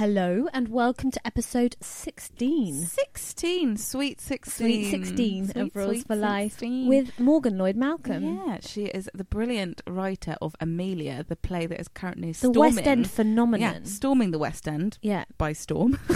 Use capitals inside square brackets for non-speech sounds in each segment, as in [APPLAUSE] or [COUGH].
Hello and welcome to episode 16. 16, sweet 16. Sweet 16 Sweet, of Rules for Life 16. with Morgan Lloyd Malcolm. Yeah, she is the brilliant writer of Emilia, the play that is currently The storming. West End phenomenon. Yeah, storming the West End Yeah. by storm. [LAUGHS]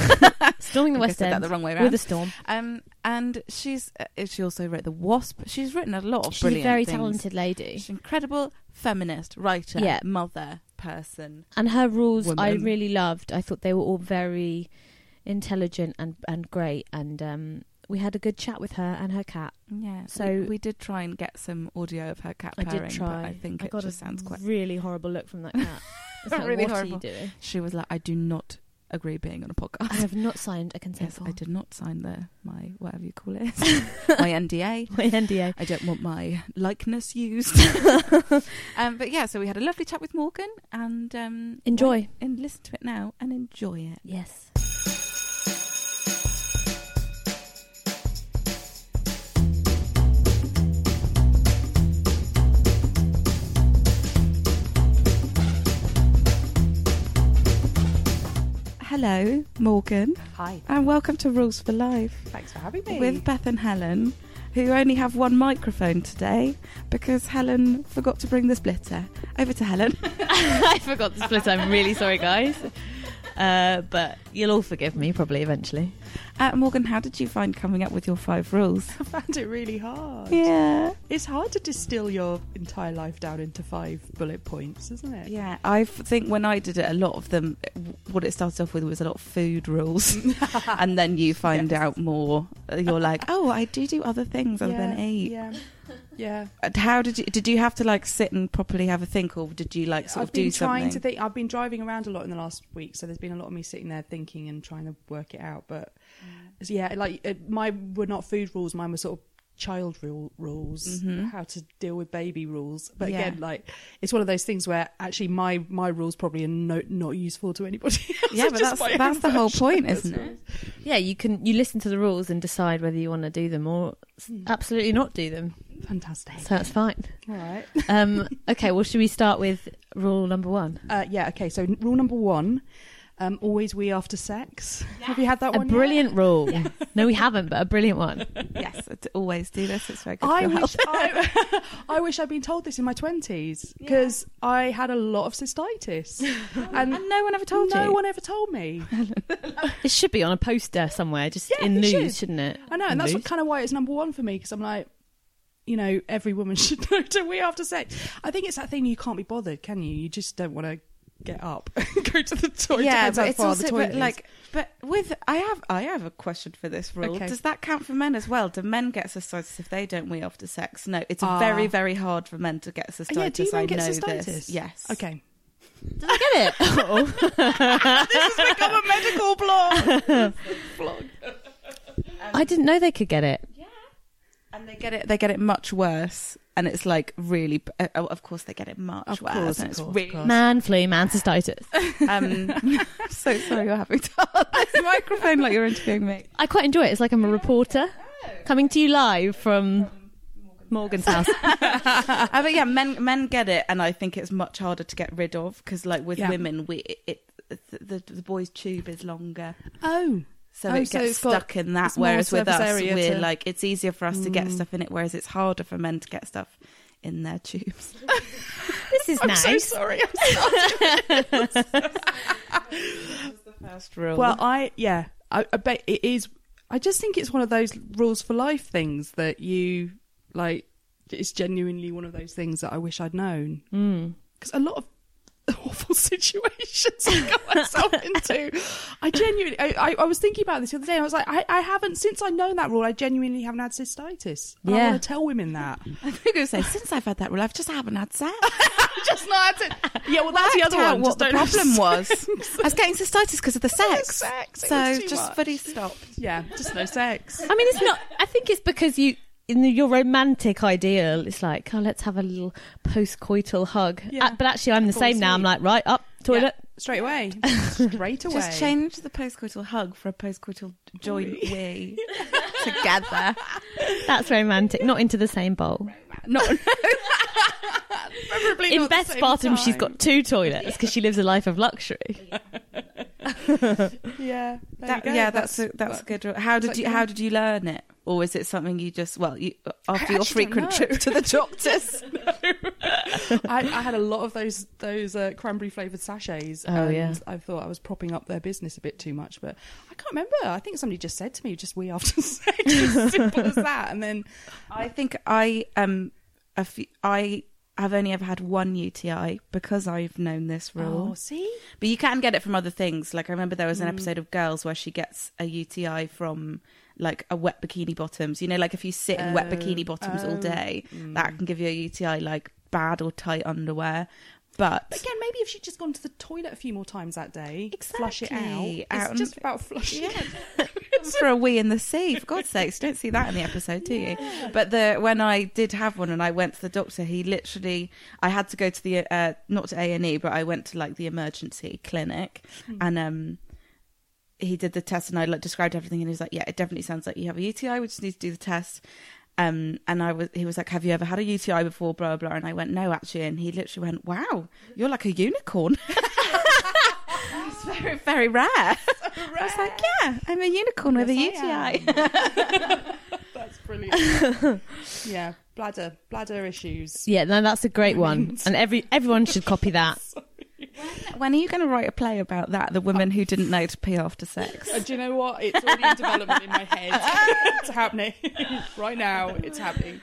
Storming the West said that the wrong way around. with a storm. Um, and she's uh, she also wrote The Wasp. She's written a lot of brilliant. She's a brilliant very things. talented lady. She's an incredible feminist, writer, Yeah. mother, person. And her rules I Woman. really loved. I thought they were all very intelligent and, and great. And um, we had a good chat with her and her cat. Yeah, So- so we, we did try and get some audio of her cat I purring, did try. but I think it got just a sounds quite. really horrible look from that cat. [LAUGHS] It's like, Really what horrible. are you doing? She was like, "I do not agree being on a podcast." I have not signed a consent Yes, form. I did not sign the my whatever you call it, [LAUGHS] my NDA. My NDA. I don't want my likeness used. [LAUGHS] um, but yeah, so we had a lovely chat with Morgan, and um, Enjoy. and listen to it now and enjoy it. Yes. Hello, Morgan, Hi. and welcome to Rules for Life Thanks for having me. with Beth and Helen, who only have one microphone today because Helen forgot to bring the splitter. Over to Helen. [LAUGHS] I forgot the splitter. I'm really sorry, guys. Uh, but you'll all forgive me probably eventually. Uh, Morgan, how did you find coming up with your five rules? [LAUGHS] I found it really hard. Yeah. It's hard to distill your entire life down into five bullet points, isn't it? Yeah, I think when I did it, a lot of them, what it started off with was a lot of food rules, [LAUGHS] [LAUGHS] and then you find Yes. out more. uh, You're like, oh, I do do other things other than eat. Yeah. Yeah. How did you? Did you have to like sit and properly have a think, or did you like sort I've of been do trying something? to think. I've been driving around a lot in the last week, so there's been a lot of me sitting there thinking and trying to work it out. But Mm. yeah, like mine were not food rules. Mine were sort of child rule rules, Mhm. how to deal with baby rules. But Yeah. again, like it's one of those things where actually my my rules probably are no, not useful to anybody [LAUGHS] else. yeah, but that's that's the whole point, isn't it? Yeah, you can you listen to the rules and decide whether you want to do them or s- absolutely not do them. Fantastic. So that's fine. All right. Um, okay, well, should we start with rule number one? Uh, yeah. Okay. So rule number one: um, always we after sex. Have you had that A one? yet? brilliant rule. [LAUGHS] No, we haven't, but a brilliant one. yes, I d- always do this. It's very good. I for wish. I, [LAUGHS] I wish I'd been told this in my twenties because I had a lot of cystitis, [LAUGHS] and and no one ever told me. no you. one ever told me. It should be on a poster somewhere, just Yeah, in news, should. shouldn't it? I know, and that's News. kind of why it's number one for me because I'm like, you know, every woman should know to we after sex. I think it's that thing you can't be bothered, can you? You just don't want to get up and [LAUGHS] go to the toilet. yeah, but it's also but like, but with I have I have a question for this rule. Okay. Does that count for men as well? Do men get cystitis if they don't wee after sex? No, it's Ah. very very hard for men to get cystitis. yeah, do you men I get know cystitis? this. Yes. Okay. Did I get it? [LAUGHS] Oh. [LAUGHS] this has become a medical blog. blog. I didn't know they could get it. Yeah, and they get it. They get it much worse. And it's like really. Uh, oh, of course, they get it much Of worse. course, and it's course, really. course. Man flu, man cystitis. [LAUGHS] Um, [LAUGHS] so sorry you're having to [LAUGHS] hold this microphone like you're interviewing me. I quite enjoy it. It's like I'm a reporter coming to you live from Morgan's house. uh, but yeah, men men get it, and I think it's much harder to get rid of because, like with Yeah. women, we it, it the, the boy's tube is longer, Oh. So Oh, it so gets it's got- stuck in that. Whereas with us, we're to- like it's easier for us to get Mm. stuff in it, whereas it's harder for men to get stuff in their tubes. [LAUGHS] This is [LAUGHS] I'm nice. so sorry. I'm the first rule. Well, I yeah, I, I bet it is. I just think it's one of those rules for life things that you like. It's genuinely one of those things that I wish I'd known Mm. because a lot of [LAUGHS] awful situations I got myself [LAUGHS] into. I genuinely, I, I, was thinking about this the other day. And I was like, I, I haven't since I known that rule. I genuinely haven't had cystitis. And I Yeah. want to tell women that. [LAUGHS] I think I was going to say since I've had that rule, I've just haven't had sex. just not had to. Yeah, well, that's the other one. What Just the problem was? I was getting cystitis because of the sex. sex, So just much. fully stopped. Yeah, just no sex. I mean, it's not. I think it's because you, in the, your romantic ideal, it's like, oh, let's have a little post-coital hug. Yeah. Uh, but actually, I'm the Fall same now. I'm like, right up toilet. Straight away. [LAUGHS] Straight away. Just change the postcoital hug for a postcoital joint [LAUGHS] Wee. wee together. That's romantic. Not into the same bowl. Not Preferably In not at the Beth same Spartan, she's time. got two toilets because she lives a life of luxury. [LAUGHS] yeah, That, yeah, that's a, that's a good. How did you yeah. how did you learn it, or was it something you just well you after your frequent trip to the [LAUGHS] doctors? [LAUGHS] I, I had a lot of those those uh, cranberry flavored sachets. Oh, and yeah. I thought I was propping up their business a bit too much, but I can't remember. I think somebody just said to me, "Just we after [LAUGHS] sex," as simple as that. And then I think I um a few, I have only ever had one UTI because I've known this rule. oh, see, But you can get it from other things. Like I remember there was an Mm. episode of Girls where she gets a UTI from like a wet bikini bottoms. You know, like if you sit in wet Oh, bikini bottoms all oh, day, mm. that can give you a UTI like bad or tight underwear. But, But again, maybe if she'd just gone to the toilet a few more times that day, flush it out. Exactly. It's just about flushing. [LAUGHS] yeah, for a wee in the sea, for God's sakes, don't see that in the episode, do you? But the when I did have one and I went to the doctor, he literally I had to go to the uh, not to A and E, but I went to like the emergency clinic, Hmm. and um, he did the test and I like described everything, and he was like, "Yeah, it definitely sounds like you have a UTI. We just need to do the test." Um, and I was, he was like, "Have you ever had a UTI before?" Blah blah. And I went, "No, actually." And he literally went, "Wow, you're like a unicorn." [LAUGHS] it's very very rare. [LAUGHS] I was like, "Yeah, I'm a unicorn with a UTI." [LAUGHS] That's brilliant. yeah, bladder bladder issues. Yeah, no, that's a great one, and every everyone should copy that. When are you going to write a play about that? The women who didn't know to pee after sex. Uh, do you know what? It's already in development in my head. [LAUGHS] it's happening [LAUGHS] right now. It's happening.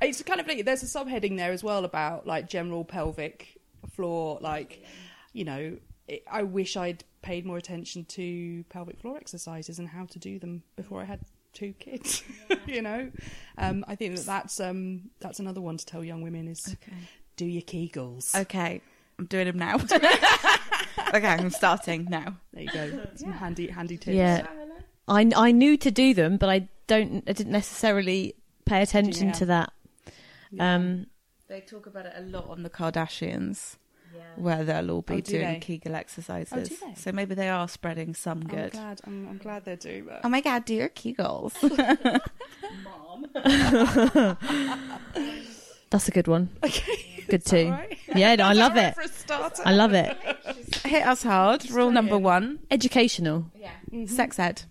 It's kind of like there's a subheading there as well about like general pelvic floor. Like, you know, it, I wish I'd paid more attention to pelvic floor exercises and how to do them before I had two kids. [LAUGHS] you know, um, I think that that's um, that's another one to tell young women is Okay. do your Kegels. Okay, I'm doing them now. [LAUGHS] [LAUGHS] okay, I'm starting now. There you go. Some handy handy tips. Yeah, I I knew to do them, but I don't. I didn't necessarily pay attention Yeah. to that. Yeah. Um, They talk about it a lot on the Kardashians, where they'll all be Oh, do doing they? Kegel exercises. Oh, do they? So maybe they are spreading some I'm good. glad. I'm, I'm glad they're doing that. Oh my god, do your Kegels. [LAUGHS] that's a good one. Okay. [LAUGHS] Good too. all right? Yeah, no, I love [LAUGHS] it. For a starter. I love it. [LAUGHS] Hit us hard. Rule number one: Educational. Mhm. sex ed.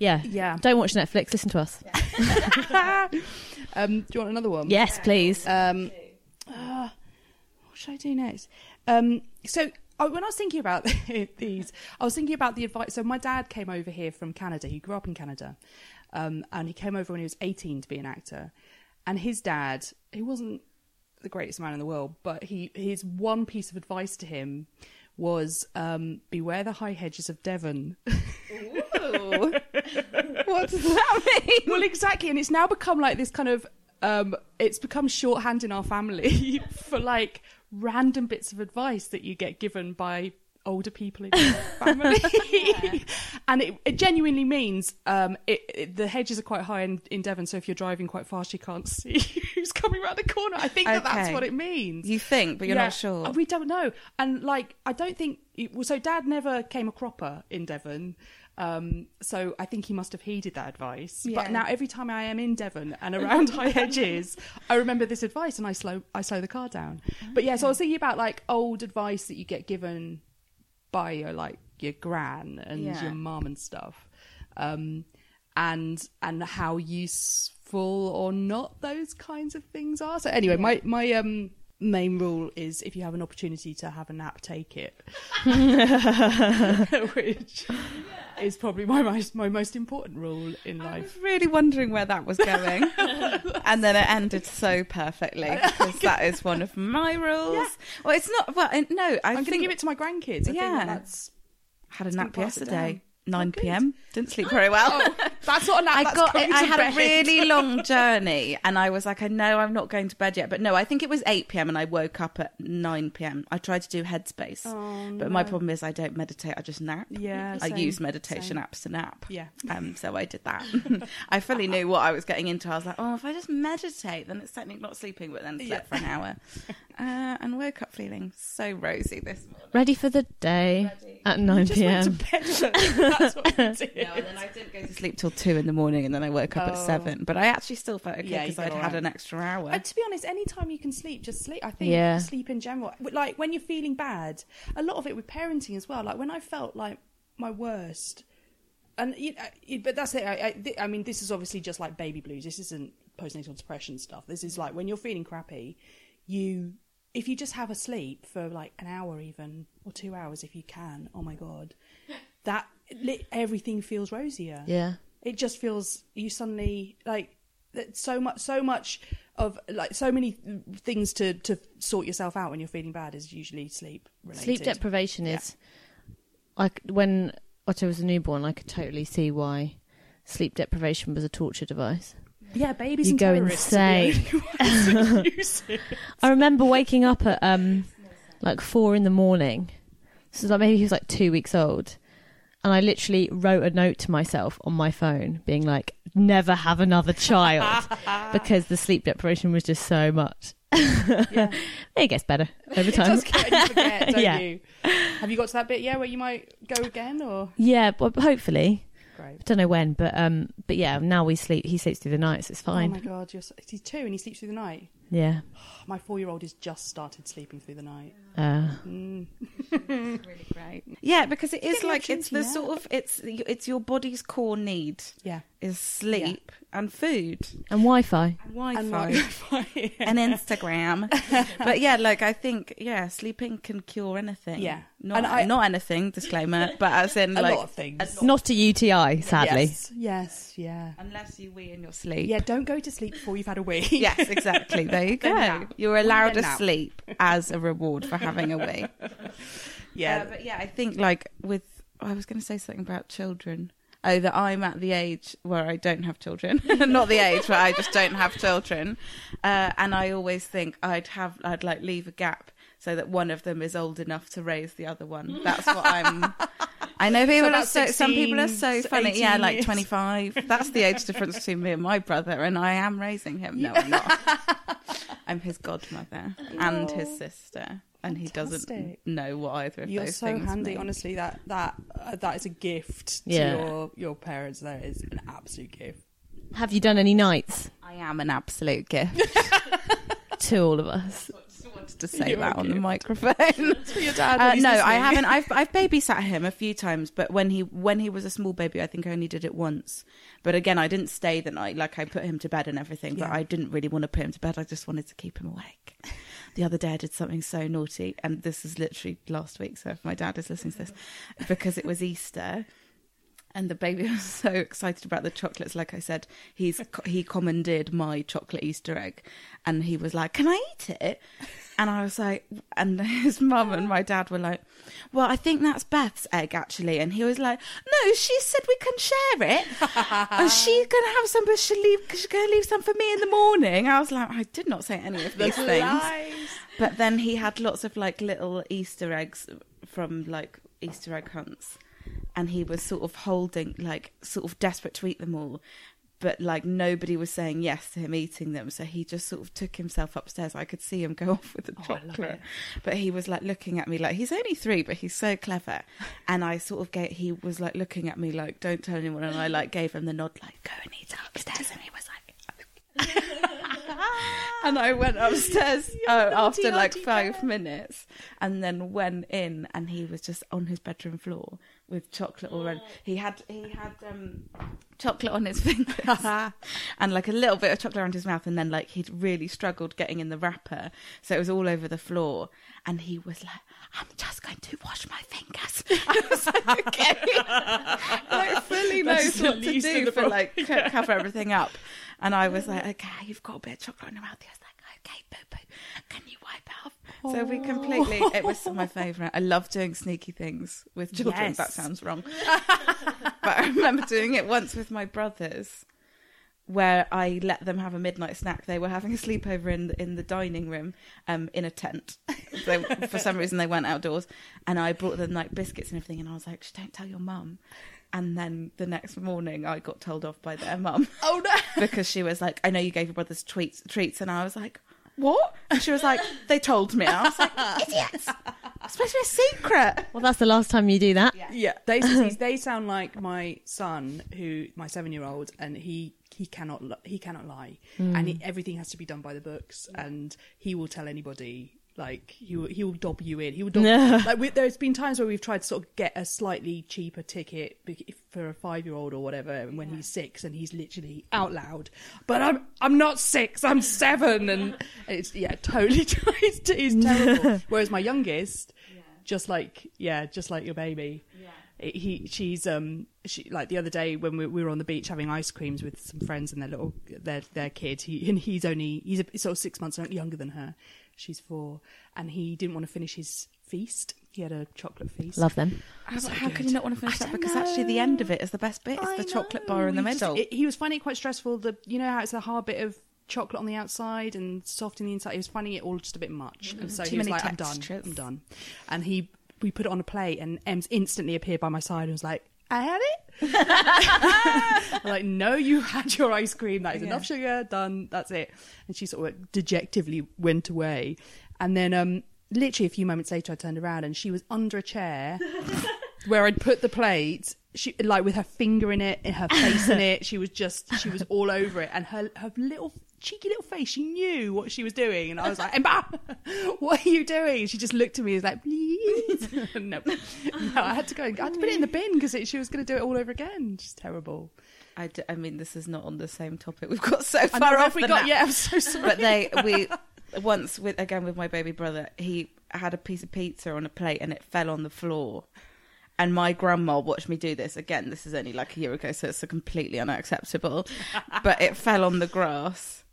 Yeah. Yeah. Don't watch Netflix. Listen to us. um, do you want another one? Yes, please. Um, uh, what should I do next? Um, so oh, when I was thinking about these, I was thinking about the advice. So my dad came over here from Canada. He grew up in Canada, um, and he came over when he was 18 to be an actor. And his dad, he wasn't the greatest man in the world, but he his one piece of advice to him was um, beware the high hedges of Devon. Ooh. [LAUGHS] what does that mean? well, exactly, and it's now become like this kind of. Um, it's become shorthand in our family [LAUGHS] for like random bits of advice that you get given by older people in your [LAUGHS] family, and it, it genuinely means um, it, it, the hedges are quite high in, in Devon, so if you're driving quite fast, you can't [LAUGHS] see who's coming around the corner. I think that that's what it means. You think, but you're Yeah, not sure. We don't know. And like, I don't think. Well, so dad never came a cropper in Devon. Um, so I think he must have heeded that advice. Yeah. But now every time I am in Devon and around high hedges, I remember this advice and I slow I slow the car down. But yeah, so I was thinking about like old advice that you get given by your like your gran and Yeah. your mum and stuff. Um, and and how useful or not those kinds of things are. So anyway, my my um main rule is if you have an opportunity to have a nap, take it. [LAUGHS] Which is probably my most my most important rule in I life. was really wondering where that was going. [LAUGHS] and then it ended so perfectly [LAUGHS] because that is one of my rules. Yeah. Well, it's not. Well, no, I I'm going to give it to my grandkids. I Yeah. that that's had a nap gonna pass it yesterday. Down. 9 good. p.m. Didn't sleep very well. oh, that's not a nap. I got. going I had bed. a really [LAUGHS] long journey, and I was like, I know I'm not going to bed yet, but no, I think it was 8 p.m. and I woke up at 9 p.m. I tried to do Headspace, Oh, but my problem is I don't meditate. I just nap. Yeah, I same, use meditation same. apps to nap. Yeah. Um, so I did that. [LAUGHS] [LAUGHS] I fully knew what I was getting into. I was like, oh, if I just meditate, then it's technically not sleeping, but then slept for an hour. Uh, and woke up feeling so rosy this morning. Ready for the day Ready. at You 9 just went to p.m. bed [LAUGHS] That's what you did. No, and then I didn't go to sleep till two in the morning, and then I woke up at Oh. seven. But I actually still felt okay Yeah, because I'd had alright. an extra hour. And to be honest, any time you can sleep, just sleep. I think Yeah. sleep in general. Like when you're feeling bad, a lot of it with parenting as well. Like when I felt like my worst, and you know, but that's it. I, I, thi- I mean, this is obviously just like baby blues. This isn't postnatal depression stuff. This is like when you're feeling crappy, you if you just have a sleep for like an hour even or two hours if you can. Oh my god, [LAUGHS] that li- everything feels rosier Yeah. it just feels you suddenly like that so much so much of like so many things to to sort yourself out when you're feeling bad is usually sleep related Sleep deprivation Yeah. is. I c when Otto was a newborn, I could totally see why sleep deprivation was a torture device. Yeah babies You go terrorists are the insane. only ones that [LAUGHS] use it. I remember waking up at um like four in the morning. So like maybe he was like two weeks old. And I literally wrote a note to myself on my phone being like, never have another child [LAUGHS] because the sleep deprivation was just so much. yeah. [LAUGHS] It gets better over time. get you forget don't Yeah. you have you got to that bit yeah where you might go again or Yeah, but hopefully. Great I don't know when, but um but yeah, now we sleep he sleeps through the night, so it's fine. oh my god you're so, he's two and he sleeps through the night yeah. [SIGHS] my four-year-old has just started sleeping through the night Uh mm. [LAUGHS] really great. Yeah, because it is like it's the opportunity sort of it's it's your body's core need yeah is sleep and food and Wi-Fi. and Wi-Fi and and, Instagram. [LAUGHS] but yeah, like I think yeah, sleeping can cure anything. Yeah. not And I- not anything. Disclaimer, [LAUGHS] but as in a like lot of things Not a UTI, sadly. Yes, yes, yeah. unless you wee in your sleep. Yeah, don't go to sleep before you've had a wee. [LAUGHS] Yes, exactly. There you go. Now. You're allowed Then to sleep as a reward for having a wee. yeah. Uh, but yeah, I think like with I was going to say something about children. Oh, that I'm at the age where I don't have children. [LAUGHS] Not the age where I just don't have children. Uh, and I always think I'd have I'd like leave a gap so that one of them is old enough to raise the other one. That's what I'm. [LAUGHS] I know people about are so. Some people are so 16, funny. Yeah, 18 like 25. That's the age difference between me and my brother, and I am raising him. No, I'm not. [LAUGHS] I'm his godmother and his sister, and he doesn't fantastic. know what either of You're those so things handy. mean. Honestly, that that uh, that is a gift to your your parents. That is an absolute gift. Have you done any nights I am an absolute gift. [LAUGHS] to all of us? Just wanted to say You're that on the okay. microphone. [LAUGHS] For your dad. Uh, when he's no, I listening. haven't. I've I've [LAUGHS] babysat him a few times, but when he when he was a small baby, I think I only did it once. But again, I didn't stay the night. Like I put him to bed and everything, but Yeah. I didn't really want to put him to bed. I just wanted to keep him awake. The other day, I did something so naughty, and this is literally last week. So if my dad is listening to this, because it was Easter. And the baby [LAUGHS] was so excited about the chocolates. Like I said, he's he commandeered my chocolate Easter egg, and he was like, "Can I eat it?" And I was like, and [LAUGHS] his mum and my dad were like, "Well, I think that's Beth's egg actually." And he was like, "No, she said we can share it. and [LAUGHS] she's gonna have some, but she'll leave. She's gonna leave some for me in the morning." I was like, "I did not say any of these things." Lies. But then he had lots of like little Easter eggs from like Easter egg hunts, and he was sort of holding like sort of desperate to eat them all. But like nobody was saying yes to him eating them, so he just sort of took himself upstairs. I could see him go [LAUGHS] off with the Oh, chocolate, but he was like looking at me like he's only three, but he's so clever. [LAUGHS] And I sort of gave he was like looking at me like don't tell anyone, and I like gave him the nod like go and eat upstairs, and he was like. [LAUGHS] and I went upstairs [LAUGHS] uh, after like five bear. minutes, and then went in, and he was just on his bedroom floor with chocolate already. He had he had um, chocolate on his [LAUGHS] fingers and like a little bit of chocolate around his mouth, and then like he'd really struggled getting in the wrapper, so it was all over the floor. And he was like, "I'm just going to wash my fingers." I was like, "Okay," like fully knows what to do for like co- cover everything up. And I was like, "Okay, you've got a bit of chocolate in your mouth." He was like, "Okay, boo boo, can you wipe it off?" So we completely. It was my [LAUGHS] favourite. I love doing sneaky things with children. Yes. That sounds wrong, [LAUGHS] but I remember doing it once with my brothers, where I let them have a midnight snack. They were having a sleepover in in the dining room, um, in a tent. So for some reason they went outdoors, and I brought them like biscuits and everything. And I was like, "Shh, "Don't tell your mum." And then the next morning, I got told off by their mum [LAUGHS] Oh no. [LAUGHS] because she was like, "I know you gave your brothers treats, treats," and I was like, what? And she was like, [LAUGHS] they told me. I was like, idiots. It's supposed to be a secret. Well, that's the last time you do that. Yeah, yeah. they they sound like my son, who my seven year old, and he he cannot he cannot lie, hmm. and he, everything has to be done by the books, and he will tell anybody. Like he will, he will dob you in. He will dob. [LAUGHS] like we, there's been times where we've tried to sort of get a slightly cheaper ticket for a five year old or whatever when he's six, and he's literally out loud. But I'm I'm not six. I'm seven, and [LAUGHS] it's yeah, totally. [LAUGHS] It's, it's terrible. Whereas my youngest, just like yeah, just like your baby. It- He, she's um, she like the other day when we, we were on the beach having ice creams with some friends and their little their their kid. He and he's only he's a, sort of six months younger than her. She's four, and he didn't want to finish his feast. He had a chocolate feast. Love them. I was So like, how good. can you not want to finish I that? don't Because actually, the end of it is the best bit. It's I the chocolate bar know, in the he just- middle. it- he was finding it quite stressful. The you know how it's a hard bit of chocolate on the outside and soft in the inside. He was finding it all just a bit much, and so Too he was many like, "I'm done, textures. I'm done." And he we put it on a plate, and Ems instantly appeared by my side and was like. I had it. [LAUGHS] I'm like, no, you had your ice cream. That is Yeah. enough sugar. Done. That's it. And she sort of dejectively went away. And then, um, literally a few moments later, I turned around and she was under a chair [LAUGHS] where I'd put the plate, she like with her finger in it, her face in [LAUGHS] it. She was just, she was all over it, and her her little cheeky little face. She knew what she was doing, and I was like, "Emma, [LAUGHS] what are you doing?" She just looked at me, and was like, "Please, [LAUGHS] no, no." I had to go. and- I had to put it in the bin because she was going to do it all over again. Just terrible. I, d- I mean, this is not on the same topic. We've got so far know, off we got? nap. Yeah, I'm so sorry. but they we once with again with my baby brother he had a piece of pizza on a plate and it fell on the floor and my grandma watched me do this again this is only like a year ago so it's completely unacceptable [LAUGHS] but it fell on the grass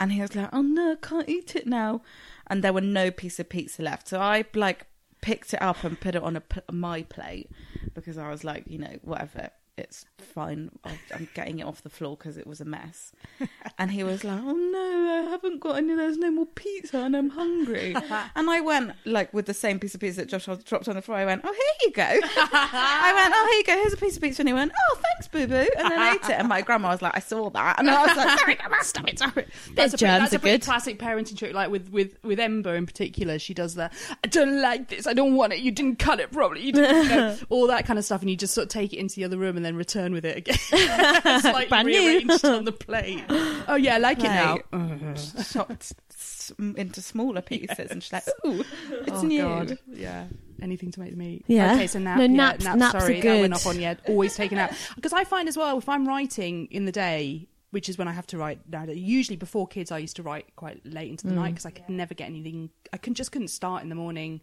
and he was like oh no i can't eat it now. And there were no piece of pizza left. So i like picked it up and put it on a my plate because i was like you know whatever it's fine I'll- i'm getting it off the floor because it was a mess [LAUGHS] and he was like, "Oh no, I haven't got any. There's no more pizza, and I'm hungry." [LAUGHS] and I went like with the same piece of pizza that Josh had dropped on the floor. I went, "Oh, here you go." [LAUGHS] I went, "Oh, here you go. Here's a piece of pizza." And he went, "Oh, thanks, boo boo," and then ate it. And my grandma was like, "I saw that," and I was like, "Sorry, grandma, stop it, stop it." That's a, pretty, that's a pretty good. classic parenting trick. Like with with with Ember in particular, she does that. I don't like this. I don't want it. You didn't cut it properly. You didn't, you know, all that kind of stuff, and you just sort of take it into the other room and then return with it again, [LAUGHS] [LAUGHS] slightly Brand new. rearranged on the plate. [LAUGHS] Oh yeah, I like it now. Uh, chopped s- into smaller pieces, and she's like, "Ooh, it's oh new." god, yeah. Anything to make the meat. Yeah. Okay, so nap. No, yeah, naps- nap, naps are sorry, that went off on yeah. Always taking out because I find as well if I'm writing in the day, which is when I have to write now. Usually before kids, I used to write quite late into the mm. night because I could never get anything. I can just couldn't start in the morning.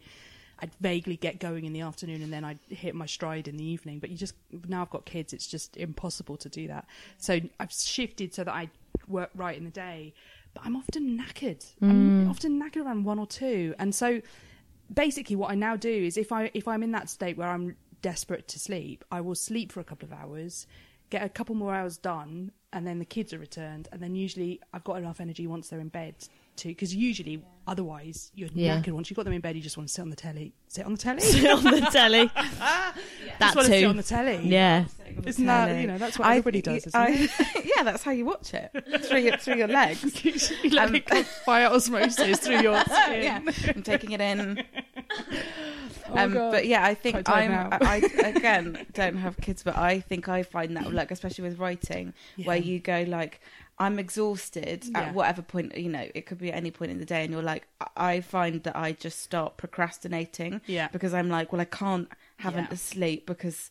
I'd vaguely get going in the afternoon and then I'd hit my stride in the evening. But you just now I've got kids, it's just impossible to do that. So I've shifted so that I work right in the day. But I'm often knackered. I'm mm. often knackered around one or two, and so basically what I now do is if I if I'm in that state where I'm desperate to sleep, I will sleep for a couple of hours, get a couple more hours done, and then the kids are returned, and then usually I've got enough energy once they're in bed to because usually otherwise you're Yeah. knackered. Once you've got them in bed, you just want to sit on the telly, sit on the telly, [LAUGHS] Sit on the telly. [LAUGHS] just That want to sit on the telly. Yeah. Isn't that you know that's what I- everybody does, isn't I- it? [LAUGHS] yeah, that's how you watch it through your through your legs. you let Um, it go via osmosis through your skin. yeah, I'm taking it in. Oh, um, but yeah, I think Quite I'm. I I, again don't have kids, but I think I find that like especially with writing, where you go like I'm exhausted Yeah. at whatever point you know it could be at any point in the day, and you're like I- I find that I just start procrastinating Yeah. because I'm like, well, I can't have Yeah. a sleep because.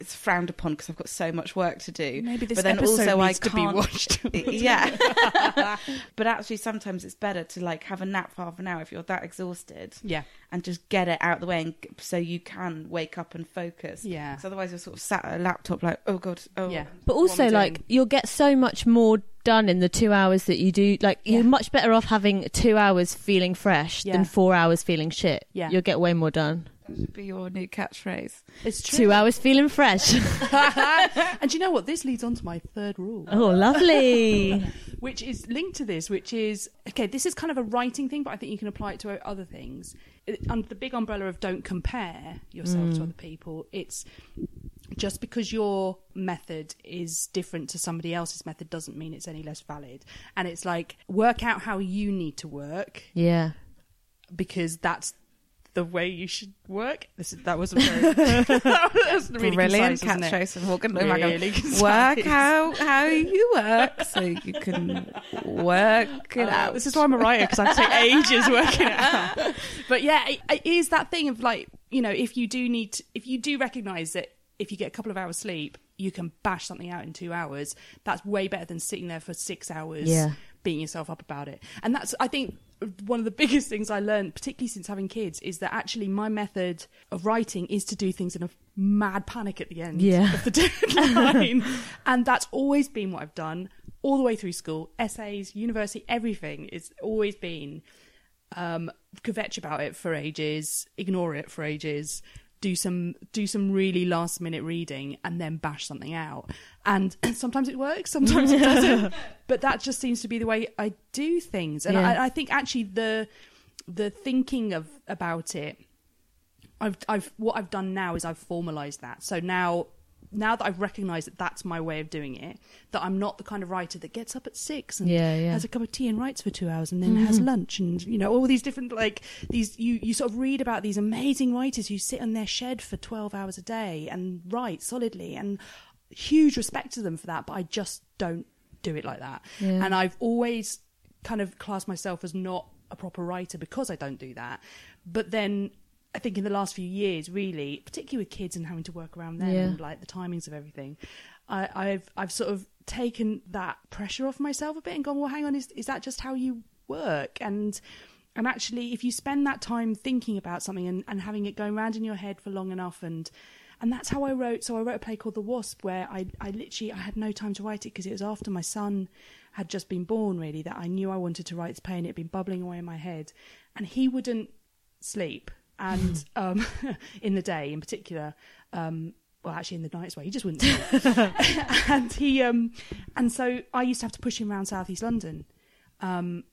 It's frowned upon because I've got so much work to do. Maybe this but then episode also needs I to be can't. watched. [LAUGHS] [LAUGHS] yeah, [LAUGHS] but actually, sometimes it's better to like have a nap for half an hour if you're that exhausted yeah, and just get it out of the way and, so you can wake up and focus. yeah, So otherwise you're sort of sat at a laptop like, oh god, oh yeah. But also, I'm like, you'll get so much more done in the two hours that you do. Like, Yeah. you're much better off having two hours feeling fresh Yeah. than four hours feeling shit. Yeah. You'll get way more done. That should be your new catchphrase. it's true. Two hours feeling fresh. [LAUGHS] [LAUGHS] and you know what? This leads on to my third rule, oh, lovely. [LAUGHS] which is linked to this, which is okay. This is kind of a writing thing, but I think you can apply it to other things. It- Under the big umbrella of don't compare yourself to mm. other people, it's just because your method is different to somebody else's method doesn't mean it's any less valid. And it's like work out how you need to work Yeah. because that's the way you should work. This is, that wasn't very [LAUGHS] [LAUGHS] that was really Brilliant concise, wasn't it? catchphrase from Morgan. Really concise. Work out how you work so you can work it Uh, out. This is why I'm a writer because I take ages working it out. [LAUGHS] But yeah, it, it is that thing of like you know if you do need to, if you do recognise that if you get a couple of hours sleep you can bash something out in two hours. That's way better than sitting there for six hours Yeah. beating yourself up about it. And that's I think one of the [LAUGHS] biggest things I learned, particularly since having kids, is that actually my method of writing is to do things in a mad panic at the end Yeah. of the [LAUGHS] deadline. and that's always been what I've done all the way through school, essays, university, everything. It's always been um, kvetch about it for ages, ignore it for ages, do some do some really last minute reading, and then bash something out. And [CLEARS THROAT] sometimes it works, sometimes it doesn't. [LAUGHS] but that just seems to be the way I do things. And Yeah. I, I think actually the the thinking of about it I've, I've, what I've done now is I've formalised that. So now, now that I've recognised that that's my way of doing it, that I'm not the kind of writer that gets up at six and Yeah, yeah. has a cup of tea and writes for two hours and then has mm-hmm. lunch and you know all these different like these you you sort of read about these amazing writers who sit on their shed for twelve hours a day and write solidly and huge respect to them for that. But I just don't do it like that, Yeah. and I've always kind of classed myself as not a proper writer because I don't do that. But then I think in the last few years, really, particularly with kids and having to work around them Yeah. and like the timings of everything, I, I've I've sort of taken that pressure off myself a bit and gone, well, hang on, is is that just how you work? And and actually, if you spend that time thinking about something and, and having it going around in your head for long enough and and that's how I wrote. So I wrote a play called The Wasp, where I, I literally I had no time to write it because it was after my son had just been born. Really, that I knew I wanted to write this play, and it had been bubbling away in my head, and he wouldn't sleep, and um, [LAUGHS] in the day in particular. Um, well, actually, in the night as well, he just wouldn't [LAUGHS] sleep, [LAUGHS] and he um, and so I used to have to push him around Southeast London, um,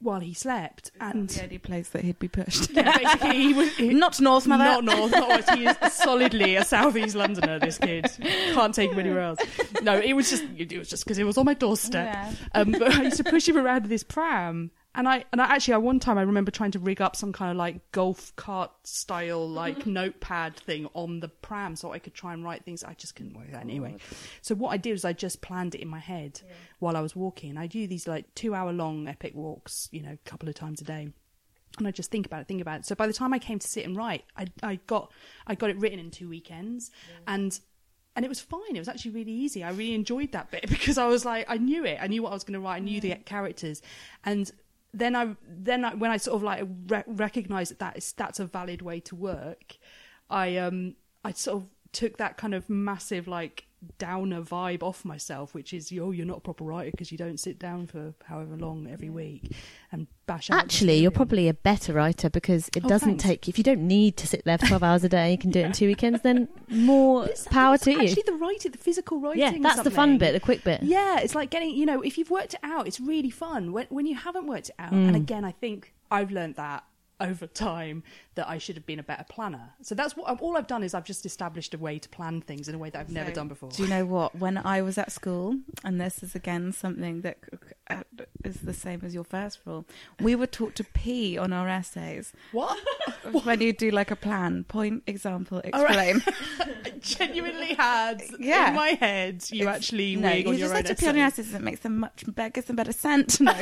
while he slept, and the only place that he'd be pushed. yeah, basically he was he, Not North, mother. not north, not west. He is solidly a southeast Londoner. This kid can't take him anywhere else. No, it was just it was just because it was on my doorstep. Yeah. Um, but I used to push him around with this pram, and I and I actually at one time I remember trying to rig up some kind of like golf cart style like [LAUGHS] notepad thing on the pram so I could try and write things. I just couldn't work that anyway. Oh, so what I did was I just planned it in my head while I was walking. I do these like two hour long epic walks, you know, a couple of times a day and I just think about it, think about it. So by the time I came to sit and write, I, I got I got it written in two weekends, and and it was fine. It was actually really easy. I really enjoyed that bit [LAUGHS] because I was like, I knew it. I knew what I was going to write. I knew the characters, and then I then I, when I sort of like re- recognized that that is that's a valid way to work, I um I sort of took that kind of massive like downer vibe off myself, which is oh you're not a proper writer because you don't sit down for however long every week and bash out. Actually, you're probably a better writer because it Oh, doesn't thanks. take. If you don't need to sit there for twelve hours a day, you can do it in [LAUGHS] two weekends. Then more It's- power it's to you. Actually, the writing, the physical writing. Yeah, that's the fun bit, the quick bit. Yeah, it's like getting, you know, if you've worked it out, it's really fun. When when you haven't worked it out, Mm. and again, I think I've learned that over time that I should have been a better planner. So that's what all I've done is I've just established a way to plan things in a way that I've never done before. Do you know what? When I was at school, and this is again something that uh, the same as your first rule, we were taught to pee on our essays. What? [LAUGHS] when you do like a plan, point, example, All right. explain. [LAUGHS] I genuinely had Yeah. in my head you actually no, you just like to pee on your essays. It makes them much better, gives them better scent. No.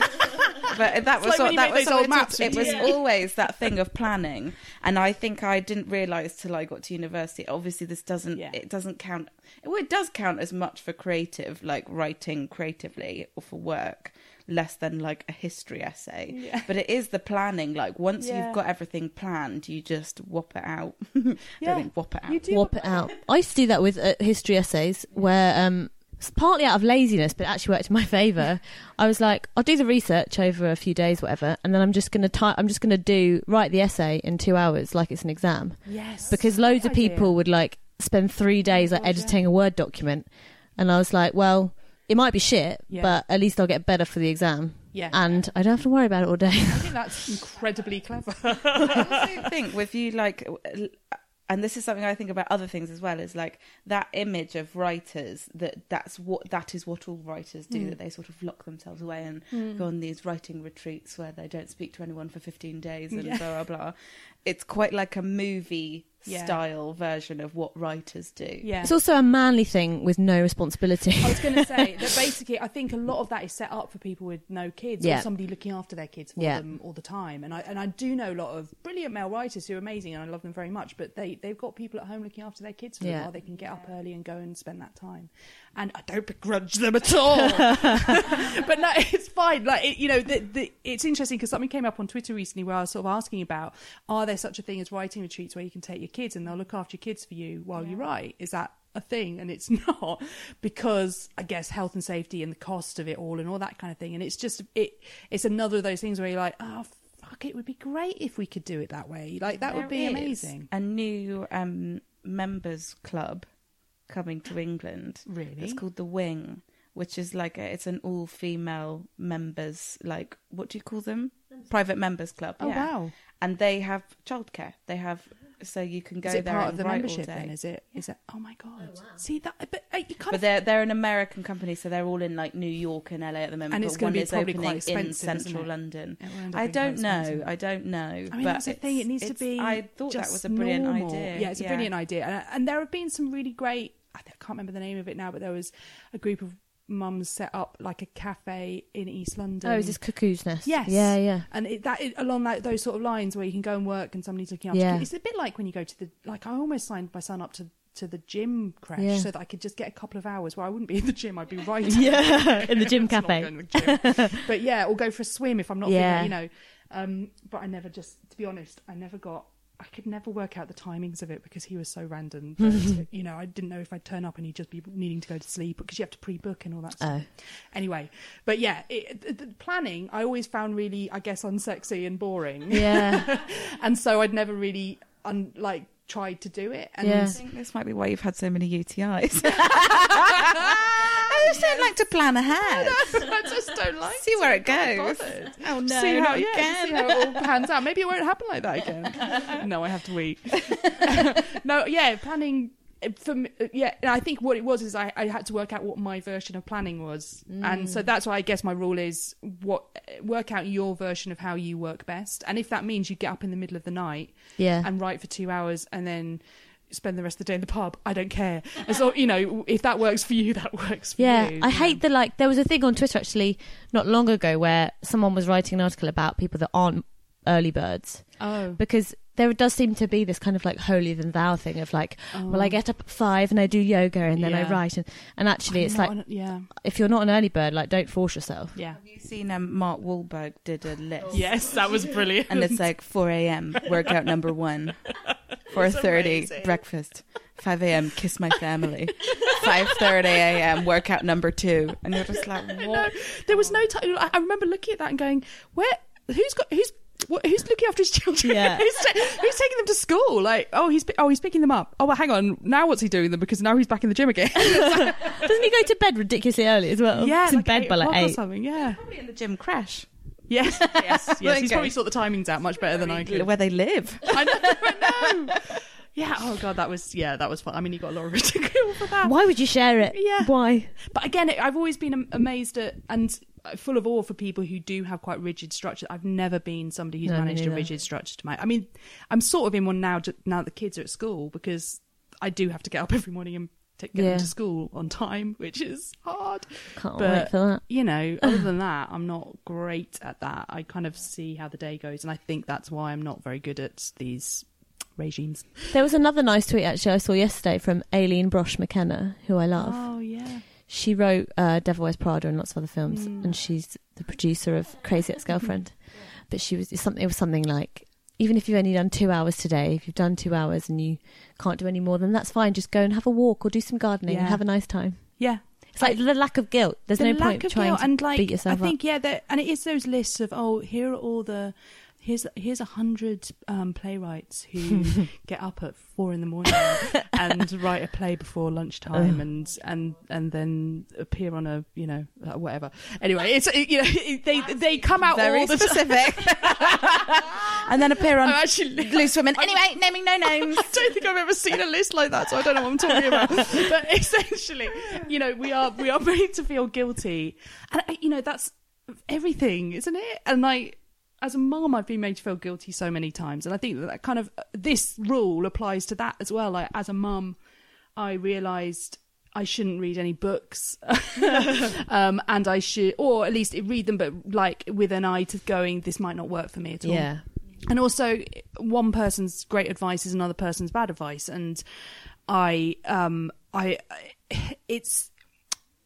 but that was like that was old maps It was with- always that thing of planning, and I think I didn't realise till I got to university. Obviously, this doesn't Yeah. it doesn't count. Well, it does count as much for creative, like writing creatively or for work, less than like a history essay. Yeah. But it is the planning. Like once Yeah. you've got everything planned, you just whop it out. [LAUGHS] I Yeah. don't think whop it out. You do Whop it out. I used to do that with uh, history essays, where um, it's partly out of laziness, but it actually worked in my [LAUGHS] favour. I was like, I'll do the research over a few days, whatever, and then I'm just gonna type. I'm just gonna do write the essay in two hours, like it's an exam, Yes. because loads Great of people idea. would like spend three days like God, editing a word document, and I was like, well, it might be shit, Yeah. but at least I'll get better for the exam, Yeah. and I don't have to worry about it all day. I think [LAUGHS] that's incredibly clever. I also think with you like and this is something I think about other things as well is like that image of writers that that's what that is what all writers do Mm. that they sort of lock themselves away and Mm. go on these writing retreats where they don't speak to anyone for 15 days and Yeah. blah blah blah it's quite like a movie Yeah. style version of what writers do Yeah. It's also a manly thing with no responsibility. I was going to say that [LAUGHS] basically, I think a lot of that is set up for people with no kids Yeah. or somebody looking after their kids for Yeah. them all the time. And I and I do know a lot of brilliant male writers who are amazing, and I love them very much. But they they've got people at home looking after their kids for them Yeah. while they can get up early and go and spend that time. And I don't begrudge them at all. [LAUGHS] but no, it's fine. Like it, you know, the, the, it's interesting because something came up on Twitter recently where I was sort of asking about: Are there such a thing as writing retreats where you can take your kids and they'll look after your kids for you while you write? Is that a thing? And it's [LAUGHS] not because I guess health and safety and the cost of it all and all that kind of thing. And it's just it. It's another of those things where you're like, oh. Fuck, it would be great if we could do it that way. Like that would be amazing. a new um members club coming to England Really? It's called the Wing, which is like a, it's an all female members like what do you call them? Private members club. Oh yeah. wow! And they have childcare. They have so you can go Is it there part and of the write all membership day. then? Is it? Is it? Oh my god! See that? But uh, you kind But they're they're an American company, so they're all in like New York and LA at the moment. And it's gonna be is probably opening quite expensive, in central? London. It will end up I don't know. I don't know. I mean, but that's the thing. It needs to be. I thought that was a brilliant normal. idea. Yeah, it's a brilliant idea, and, and there have been some really great. I can't remember the name of it now, but there was a group of mums set up like a cafe in East London. oh, is this Cuckooz Nest? Yes. Yeah, yeah. and it, that it, along that, those sort of lines where you can go and work and somebody's looking after Yeah. you. It's a bit like when you go to the like I almost signed my son up to to the gym crash Yeah. so that I could just get a couple of hours where I wouldn't be in the gym, I'd be [LAUGHS] writing. Yeah, [LAUGHS] in the gym [LAUGHS] cafe. the gym. but yeah, or go for a swim if I'm not Yeah. feeling, you know. Um, but I never just, to be honest, I never got. I could never work out the timings of it because he was so random. [LAUGHS] That, you know, I didn't know if I'd turn up and he'd just be needing to go to sleep because you have to pre-book and all that stuff. Oh, Anyway, but yeah, it, the, the planning I always found really, I guess, unsexy and boring. yeah. [LAUGHS] and so I'd never really, un, like, tried to do it. And Yeah. I think this might be why you've had so many UTIs. [LAUGHS] I just don't like to plan ahead. [LAUGHS] I just don't like. See where it goes. Oh no, see how, yeah, again. see how it all [LAUGHS] pans out. Maybe it won't happen like that again. [LAUGHS] no, I have to wait. no, yeah, planning. For me, yeah, and I think what it was is I, I had to work out what my version of planning was, and so mm. that's why I guess my rule is what work out your version of how you work best, and if that means you get up in the middle of the night Yeah. and write for two hours and then spend the rest of the day in the pub, I don't care. As long, you know, if that works for you, [LAUGHS] that works for Yeah, you. I hate the like. There was a thing on Twitter actually not long ago where someone was writing an article about people that aren't early birds Oh, because there does seem to be this kind of like holier than thou thing of like, well, I Oh. get up at five and I do yoga and then I write and and actually I'm it's like an- yeah, if you're not an early bird, like don't force yourself. yeah. Have you seen um, Mark Wahlberg did a list? [LAUGHS] Yes, that was brilliant. And it's like 4 a.m. workout number one, [LAUGHS] 4:30 amazing. breakfast, 5 a.m. kiss my family, 5:30 a.m. workout number two, and you're just like, [LAUGHS] no, there was no time. I I remember looking at that and going, "Where? Who's got? Who's?" What, who's looking after his children? Yeah. [LAUGHS] who's, ta- who's taking them to school? Like, oh, he's oh, he's picking them up. Oh, well, hang on. Now, what's he doing with them? Because now he's back in the gym again. [LAUGHS] Doesn't he go to bed ridiculously early as well? yeah, He's in bed by like o'clock or eight. something. Yeah, Probably in the gym crash [LAUGHS] yes, yes, yes. He's probably sort the timings out much better than I could. where they live. I know, I know. Yeah. Oh god, that was yeah, that was fun. I mean, you got a lot of ridicule for that. Why would you share it? Yeah. Why? But again, I've always been amazed at and full of awe for people who do have quite rigid structure. I've never been somebody who's No, managed a rigid structure to my. I mean, I'm sort of in one now. Now that the kids are at school, because I do have to get up every morning and take, get Yeah. them to school on time, which is hard. Can't But- wait for that. You know, other [SIGHS] than that, I'm not great at that. I kind of see how the day goes, and I think that's why I'm not very good at these regimes. There was another nice tweet actually I saw yesterday from Aline Brosh McKenna, who I love. Oh yeah. She wrote uh, Devil Wears Prada and lots of other films, Mm. and she's the producer of Crazy [LAUGHS] Ex-Girlfriend. But she was something. It was something like, even if you've only done two hours today, if you've done two hours and you can't do any more, then that's fine. Just go and have a walk or do some gardening and have a nice time. Yeah. It's like the lack of guilt. There's the no lack point of trying guilt to and like beat yourself I think yeah, that and it is those lists of oh here are all the here's here's a hundred um, playwrights who [LAUGHS] get up at four in the morning and [LAUGHS] write a play before lunchtime and and and then appear on a you know uh, whatever. Anyway, it's you know [LAUGHS] they they come out Very all the specific. and then appear on I'm actually Loose Women. Anyway, naming no names. I don't think I've ever seen a list like that, so I don't know what I'm talking about. But essentially, you know, we are we are made to feel guilty, and uh, you know that's everything, isn't it? And like as a mom, I've been made to feel guilty so many times, and I think that, that kind of this rule applies to that as well. Like as a mum, I realised. I shouldn't read any books, [LAUGHS] um, and I should, or at least read them, but like with an eye to going, this might not work for me at all Yeah. and also one person's great advice is another person's bad advice and i um i it's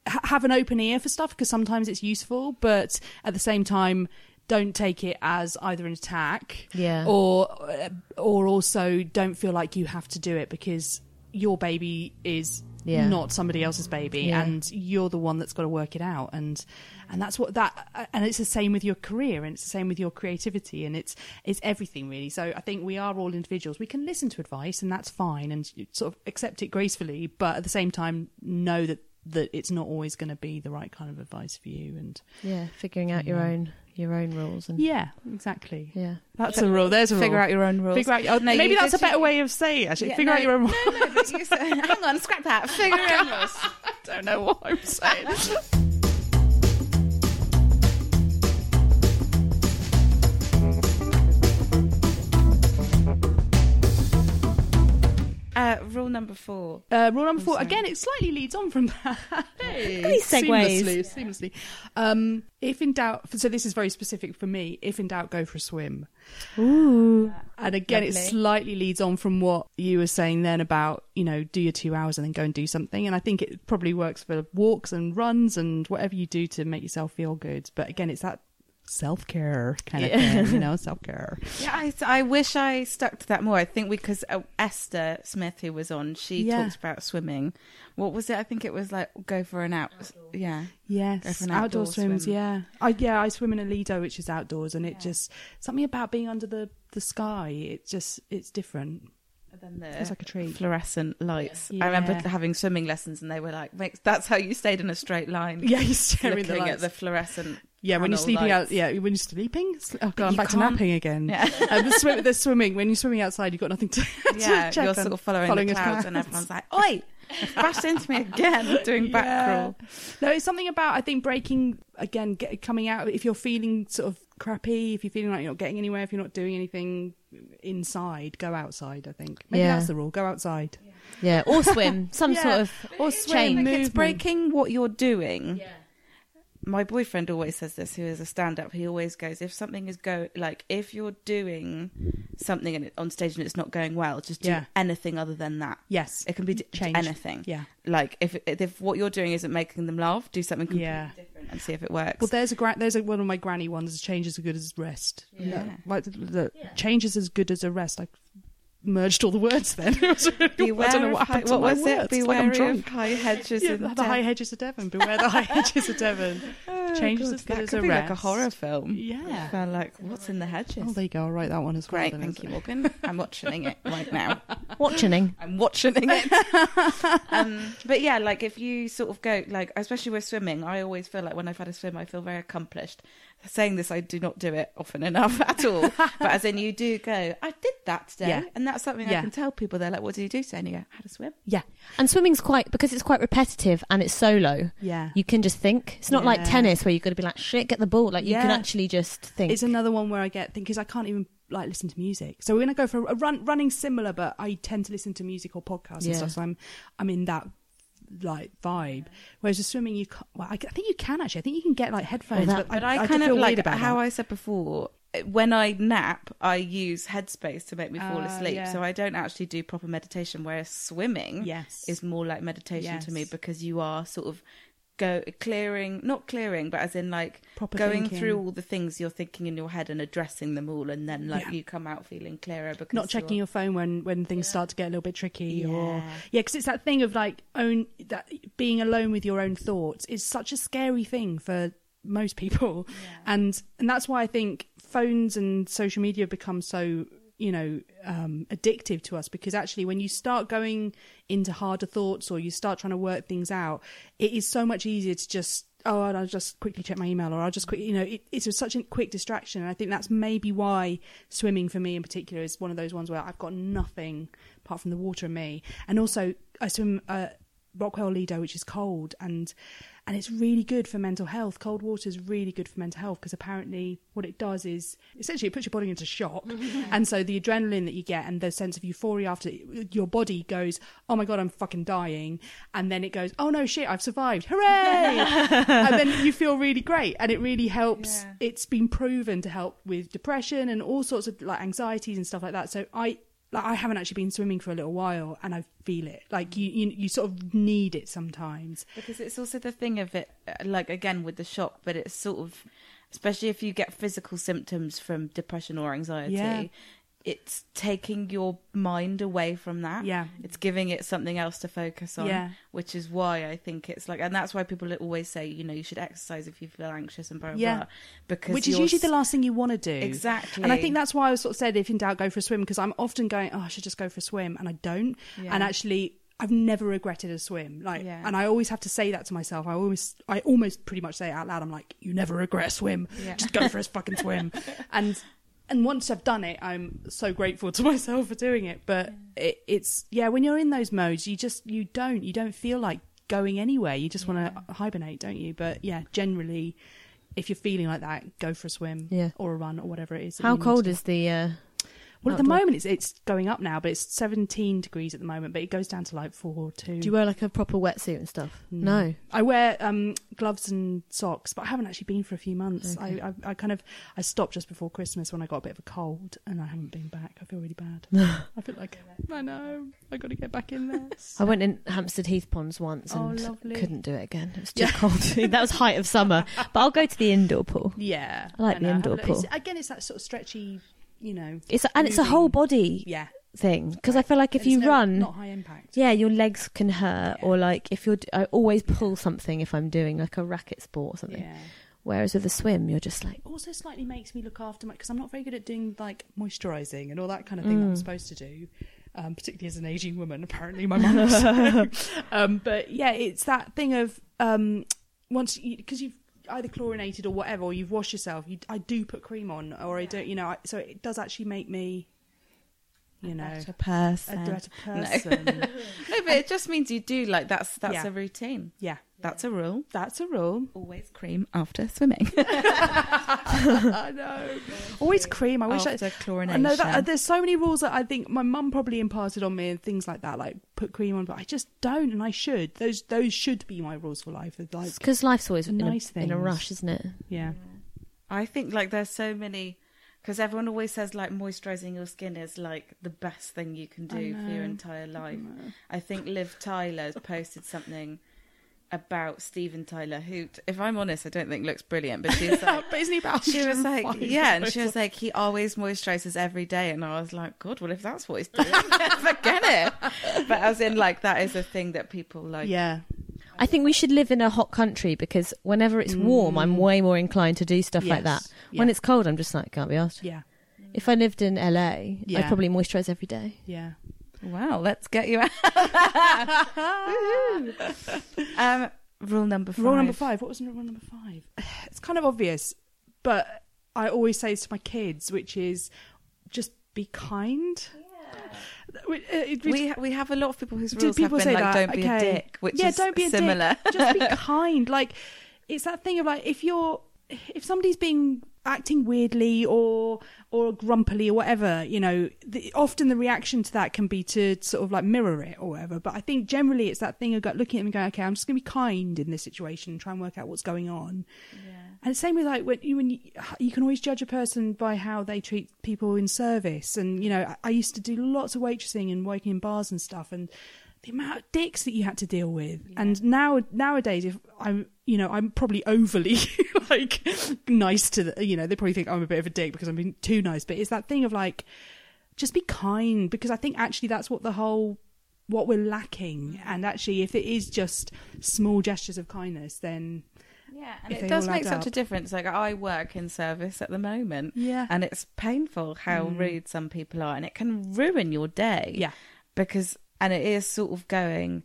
have an open ear for stuff because sometimes it's useful but at the same time don't take it as either an attack Yeah. or uh, or also don't feel like you have to do it because your baby is Yeah. not somebody else's baby Yeah. and you're the one that's got to work it out and and that's what that uh, and it's the same with your career and it's the same with your creativity and it's it's everything really so i think we are all individuals we can listen to advice and that's fine and sort of accept it gracefully but at the same time know that that it's not always going to be the right kind of advice for you and Yeah. Figuring out your own your own rules and yeah exactly yeah. that's a rule there's a Figure rule. out your own rules. Figure out. Oh, No, maybe you that's a did- better way of saying it. Actually, Yeah, figure no, out your own. No, no, but [LAUGHS] you said, hang on, scrap that. Figure your own rules. I don't know what I'm saying. [LAUGHS] Uh, rule number four. Uh, rule number four. sorry. Again, it slightly leads on from that. [LAUGHS] hey, These segues. Seamlessly, seamlessly. Um, if in doubt, so this is very specific for me. If in doubt, go for a swim. Ooh. And again, it slightly leads on from what you were saying then about, you know, do your two hours and then go and do something. And I think it probably works for walks and runs and whatever you do to make yourself feel good. But again, it's that self care kind of Yeah. thing, you know, [LAUGHS] self care. Yeah, I, I wish I stuck to that more. I think because uh, Esther Smith, who was on, she Yeah. talks about swimming. What was it? I think it was like go for an out. Yeah, Go Yes, outdoor, outdoor swims. swim. Yeah, I yeah I swim in a Lido, which is outdoors, and it just something about being under the the sky. It just it's different. And then It's the like a tree. fluorescent lights. Yeah. I remember having swimming lessons, and they were like, "Makes that's how you stayed in a straight line." Yeah, you're staring the at the fluorescent. yeah, when you're sleeping lights. out. Yeah, when you're sleeping. Oh god, I'm back to can't- napping again. Yeah, [LAUGHS] um, the, swim, the swimming when you're swimming outside, you've got nothing to. [LAUGHS] yeah. check You're sort of following, following the the clouds, and everyone's like, "Oi, bashed into me again, [LAUGHS] doing back Yeah. crawl." No, it's something about I think breaking again, get, coming out. If you're feeling sort of crappy, if you're feeling like you're not getting anywhere, if you're not doing anything inside, go outside. I think maybe Yeah. that's the rule. Go outside. Yeah. Or swim. Some [LAUGHS] Yeah. sort of Or swim, Like, it's breaking what you're doing. My boyfriend always says this, who is a stand-up. He always goes, if something is go like if you're doing something and it, on stage and it's not going well, just do Yeah. anything other than that. Yes. It can be d- Change. anything. Yeah. Like if if what you're doing isn't making them laugh, do something completely Yeah. different and see if it works. Well, there's a gra- there's a, one of my granny ones. Change is as good as rest. Yeah. No, like the, the change is as good as a rest. I merged all the words then. [LAUGHS] Really- Beware I don't know of what high, happened to what my was words. it? Like I'm Beware of high hedges. Yeah, and the, death. the high hedges of Devon. Beware the high [LAUGHS] hedges of Devon. Oh, Change is God, as good that as could a be like a horror film. Yeah. Felt like what's in the hedges? Oh, there you go. I'll write that one as well. Great, then, thank you, well. Morgan. I'm watching it [LAUGHS] right now. watching. I'm watching it. um, but yeah, like if you sort of go, like especially with swimming, I always feel like when I've had a swim, I feel very accomplished. Saying this, I do not do it often enough [LAUGHS] at all. but as in, you do go, I did that today, Yeah. and that's something Yeah. I can tell people. They're like, "What do you do today?" And you go, "I had a swim." Yeah. And swimming's quite because it's quite repetitive and it's solo. Yeah. You can just think. It's not like tennis where you've got to be like, shit, get the ball. Like you can actually just think. It's another one where I get because I can't even like listen to music. So we're gonna go for a run, running similar, but I tend to listen to music or podcasts Yeah. and stuff. So I'm I'm in that like vibe. Whereas with swimming, you can't, well, I, I think you can actually. I think you can get like headphones, Well, that- but, But I, I, kind of like how that. I said before. When I nap, I use Headspace to make me fall Ah, asleep. yeah. So I don't actually do proper meditation. Whereas swimming yes is more like meditation to me because you are sort of go clearing, not clearing, but as in like proper going thinking. through all the things you're thinking in your head and addressing them all, and then like Yeah. you come out feeling clearer because not checking your phone when when things start to get a little bit tricky or Yeah. yeah because it's that thing of like own that being alone with your own thoughts is such a scary thing for most people, and and that's why I think phones and social media become so you know um, addictive to us because actually when you start going into harder thoughts or you start trying to work things out, it is so much easier to just oh I'll just quickly check my email or I'll just quick you know it, it's such a quick distraction. And I think that's maybe why swimming for me in particular is one of those ones where I've got nothing apart from the water and me. And also I swim uh, Brockwell Lido which is cold and and it's really good for mental health. Cold water is really good for mental health because apparently what it does is essentially it puts your body into shock, [LAUGHS] [LAUGHS] and so the adrenaline that you get and the sense of euphoria after your body goes, oh my god, I'm fucking dying, and then it goes, oh no shit, I've survived, hooray, [LAUGHS] and then you feel really great, and it really helps. Yeah. It's been proven to help with depression and all sorts of like anxieties and stuff like that. So I like I haven't actually been swimming for a little while, and I feel it. Like you, you, you sort of need it sometimes. because it's also the thing of it uh, like again with the shock but it's sort of especially if you get physical symptoms from depression or anxiety Yeah. It's taking your mind away from that Yeah. it's giving it something else to focus on Yeah. which is why i think it's like and that's why people always say you know you should exercise if you feel anxious and blah blah Yeah. blah because Which is usually the last thing you want to do. exactly And I think that's why I sort of said, if in doubt, go for a swim, because I'm often going, oh, I should just go for a swim, and I don't. Yeah. And actually, I've never regretted a swim. Like, Yeah. and I always have to say that to myself. I always, I almost pretty much say it out loud. I'm like, you never regret a swim. Yeah. Just go for a fucking swim. [LAUGHS] And and once I've done it, I'm so grateful [LAUGHS] to myself for doing it. But it, it's yeah, when you're in those modes, you just you don't you don't feel like going anywhere. You just want to hibernate, don't you? But yeah, generally. If you're feeling like that, go for a swim Yeah. or a run or whatever it is. How cold is the? Uh, Well, at the outdoor? moment it's it's going up now, but it's 17 degrees at the moment. But it goes down to like four or two. do you wear like a proper wetsuit and stuff? No. I wear um, gloves and socks, but I haven't actually been for a few months. Okay. I, I I kind of I stopped just before Christmas when I got a bit of a cold, and I haven't been back. I feel really bad. [LAUGHS] I feel like I know I got to get back in there. [LAUGHS] I went in Hampstead Heath ponds once Oh, and lovely. couldn't do it again. It was too cold. [LAUGHS] that was height of summer. But I'll go to the indoor pool. Yeah, I like the know. indoor Have a look. pool. It's- again, it's that sort of stretchy, you know. It's and it's a whole body Yeah, thing because I feel like if And you no- run, not high impact. yeah, your legs can hurt, Yeah. or like if you're, I always pull something if I'm doing like a racket sport or something. Yeah. Whereas with a swim, you're just like, also slightly makes me look after my because I'm not very good at doing like moisturising and all that kind of thing that I'm Mm. supposed to do. Um, particularly as an aging woman, apparently my mum. [LAUGHS] [LAUGHS] um, but yeah, it's that thing of um, once because you've either chlorinated or whatever, or you've washed yourself. You, I do put cream on, or I don't. You know, I, so it does actually make me, you know, better a [LAUGHS] person better [LAUGHS] person. no but it just means you do like that's that's Yeah. a routine yeah, that's a rule that's a rule. always cream after swimming [LAUGHS] I know. Always cream. I wish I. after I chlorination know that uh, there's so many rules that I think my mum probably imparted on me and things like that, like put cream on, but I just don't, and I should. Those those should be my rules for life. Like, because life's always the in, nice a, in a rush, isn't it? yeah, I think like there's so many because everyone always says like moisturizing your skin is like the best thing you can do for your entire life. I think Liv Tyler posted something about Steven Tyler, who, if I'm honest, I don't think looks brilliant, but she's [LAUGHS] like. but isn't he about? She was like, 105? yeah, and she was like, he always moisturizes every day, and I was like, God, well, if that's what he's doing, [LAUGHS] forget it. But as in, like, that is a thing that people like. yeah, I think we should live in a hot country because whenever it's warm, I'm Mm. way more inclined to do stuff like that. Yes. When it's cold, I'm just like, can't be asked. yeah, If I lived in LA, I'd probably moisturize every day. yeah. Wow, let's get you out. um, rule number five. Rule number five. What was rule number five? [SIGHS] It's kind of obvious, but I always say this to my kids, which is just be kind. Which- uh, it- which- We we have a lot of people whose rules people have been say like, that? "Don't be Okay. a dick," which yeah, is don't be a similar. Dick. Just be [LAUGHS] kind. Like it's that thing of like if you're if somebody's being acting weirdly or or grumpily or whatever, you know, the, often the reaction to that can be to sort of like mirror it or whatever. But I think generally it's that thing of looking at them and going, okay, I'm just going to be kind in this situation and try and work out what's going on. And the same with like when you when you, you can always judge a person by how they treat people in service. And you know, I, I used to do lots of waitressing and working in bars and stuff, and the amount of dicks that you had to deal with. And now nowadays, if I'm you know I'm probably overly [LAUGHS] like nice to the you know they probably think I'm a bit of a dick because I'm being too nice. But it's that thing of like just be kind because I think actually that's what the whole what we're lacking. And actually, if it is just small gestures of kindness, then Yeah, and it does make such a difference. Like I work in service at the moment, Yeah. and it's painful how Mm. rude some people are, and it can ruin your day. Yeah. because and it is sort of going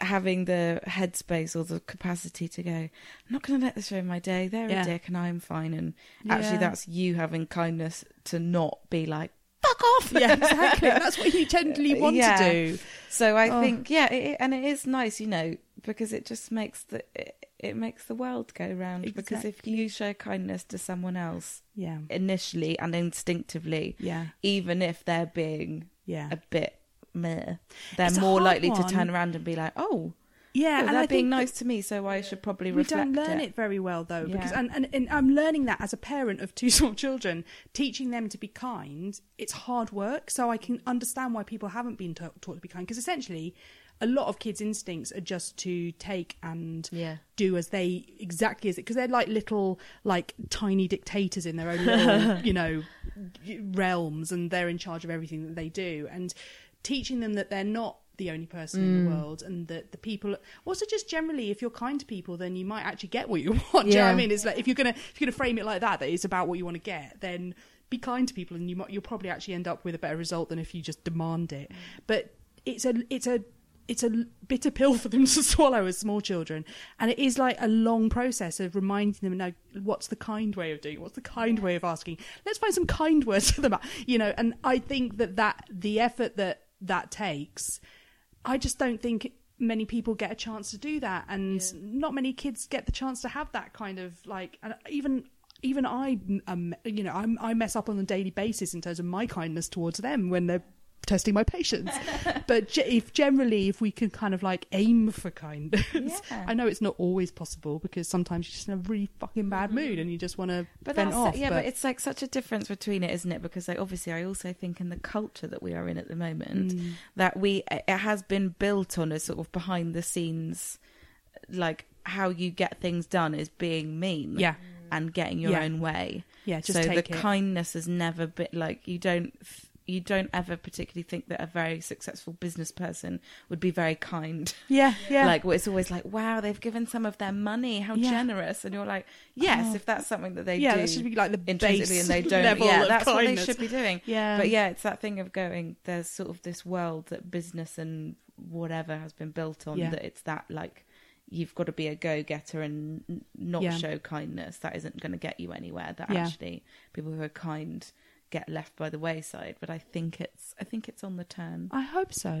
having the headspace or the capacity to go i'm not going to let this ruin my day they're Yeah. a dick and i'm fine and actually Yeah. that's you having kindness to not be like fuck [LAUGHS] off yeah, exactly. [LAUGHS] That's what you generally uh, want Yeah. to do. so i Oh. think yeah it, and it is nice you know because it just makes the it, it makes the world go round because if you show kindness to someone else Yeah. initially and instinctively Yeah. even if they're being Yeah. a bit meh, they're It's more likely to turn around and be like, "Oh, yeah. oh, and they're being nice to me, so I should probably we don't learn it." it. very well though because and, and, and i'm learning that as a parent of two [LAUGHS] small children teaching them to be kind it's hard work so i can understand why people haven't been taught, taught to be kind because essentially a lot of kids instincts are just to take and Yeah. do as they exactly as it because they're like little like tiny dictators in their own little [LAUGHS] you know realms and they're in charge of everything that they do and teaching them that they're not the only person in the mm. world and that the people also just generally if you're kind to people then you might actually get what you [LAUGHS] want. Do you know what i mean? It's like if you're gonna if you're gonna frame it like that that it's about what you want to get then be kind to people and you might you'll probably actually end up with a better result than if you just demand it. Mm. But it's a it's a it's a bitter pill for them [LAUGHS] to swallow as small children. And it is like a long process of reminding them no what's the kind way of doing it? what's the kind way of asking? Let's find some kind words [LAUGHS] for them. You know and i think that that the effort that that takes i just don't think many people get a chance to do that. And not many kids get the chance to have that kind of like and even even i um, you know I'm, i mess up on a daily basis in terms of my kindness towards them when they're testing my patience [LAUGHS] but ge- if generally if we can kind of like aim for kindness Yeah. i know it's not always possible because sometimes you're just in a really fucking bad mood and you just want to But vent that's off yeah, but, it's like such a difference between it, isn't it? Because like obviously, I also think in the culture that we are in at the moment, Mm. that we it has been built on a sort of behind the scenes, like how you get things done is being mean, yeah and getting your Yeah. own way. yeah just so the it kindness has never been like you don't f- you don't ever particularly think that a very successful business person would be very kind [LAUGHS] yeah yeah like it's always like wow they've given some of their money how Yeah. generous and you're like yes Oh. if that's something that they yeah do that should be like the intrinsically and they don't [LAUGHS] yeah that's what they should be doing yeah but yeah it's that thing of going there's sort of this world that business and whatever has been built on Yeah. that it's that like you've got to be a go-getter and not Yeah. show kindness that isn't going to get you anywhere that Yeah. actually people who are kind get left by the wayside but i think it's i think it's on the turn. I hope so.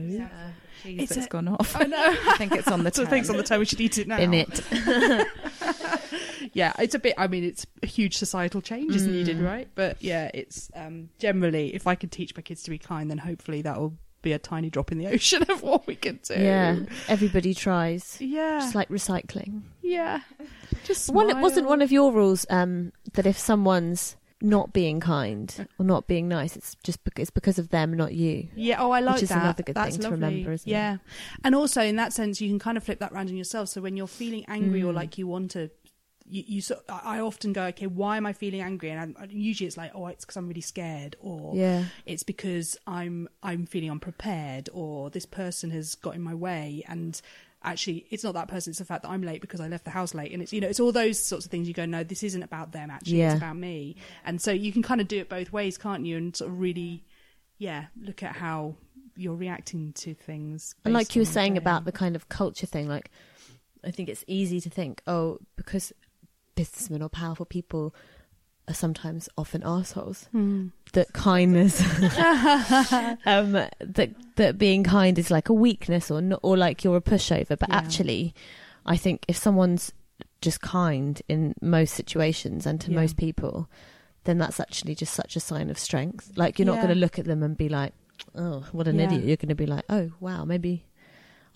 Cheese It's that's a- gone off. [LAUGHS] I know. I think it's on the [LAUGHS] so turn things on the toe we should eat it now. In it. [LAUGHS] yeah it's a bit i mean it's a huge societal change is needed Mm. right. But yeah it's um generally if i can teach my kids to be kind then hopefully that will be a tiny drop in the ocean of what we can do. Yeah. Everybody tries. yeah. Just like recycling. yeah. Just One, it wasn't one of your rules um, that if someone's not being kind or not being nice, it's just because, it's because of them, not you. Yeah, oh, I like is that. another good That's thing to lovely. remember, isn't it? yeah. and also in that sense, you can kind of flip that round on yourself. So when you're feeling angry or Mm. like you want to, you, you sort. I often go, okay, why am I feeling angry? And I, usually it's like, oh, it's because I'm really scared, or Yeah. it's because I'm I'm feeling unprepared, or this person has got in my way, and actually it's not that person it's the fact that i'm late because i left the house late. And it's you know it's all those sorts of things you go no this isn't about them actually. It's about me. And so you can kind of do it both ways can't you? And sort of really yeah look at how you're reacting to things And like you were saying day. about the kind of culture thing, like I think it's easy to think, oh, because businessmen or powerful people are sometimes often assholes. Hmm. That kindness, [LAUGHS] [LAUGHS] um, that that being kind is like a weakness or not, or like you're a pushover. But Yeah. actually, I think if someone's just kind in most situations and to Yeah. most people, then that's actually just such a sign of strength. Like you're not Yeah. going to look at them and be like, oh, what an idiot. You're going to be like, oh, wow, maybe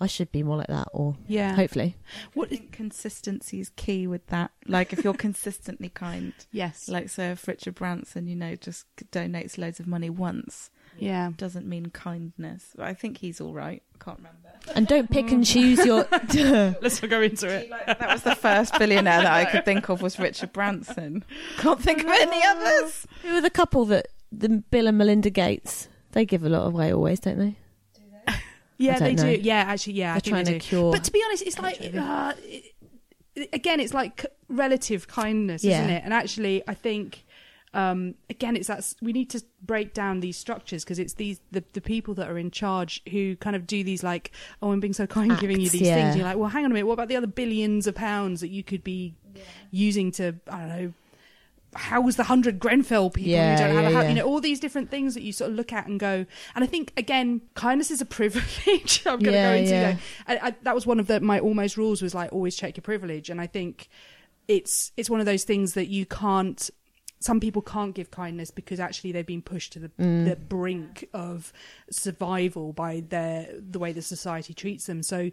I should be more like that. Or yeah hopefully, I think consistency is key with that. Like if you're [LAUGHS] consistently kind, yes like so if Richard Branson, you know, just donates loads of money once, yeah doesn't mean kindness. I think he's all right. Can't remember. and don't pick and mm. choose your. [LAUGHS] [LAUGHS] let's not go into it that was the first billionaire that I could think of was Richard Branson. Can't think of any ah. others. Who are the couple that the Bill and Melinda Gates? They give a lot away always, don't they? Yeah they don't do yeah actually yeah I They're think trying they to do. cure. But to be honest, it's like uh, it, again, it's like relative kindness, Yeah. isn't it? And actually, I think um, again, it's that we need to break down these structures because it's these the, the people that are in charge who kind of do these like, oh, I'm being so kind, giving you these yeah. things. You're like, well, hang on a minute, what about the other billions of pounds that you could be using to, I don't know. House the hundred Grenfell people Yeah, who don't have yeah, a house, yeah. you know, all these different things that you sort of look at and go. And I think again, kindness is a [LAUGHS] privilege. [LAUGHS] I'm going to go into yeah. I, I, that was one of the, my almost rules was like always check your privilege, and I think it's it's one of those things that you can't. Some people can't give kindness because actually they've been pushed to the, Mm. the brink of survival by their the way the society treats them. So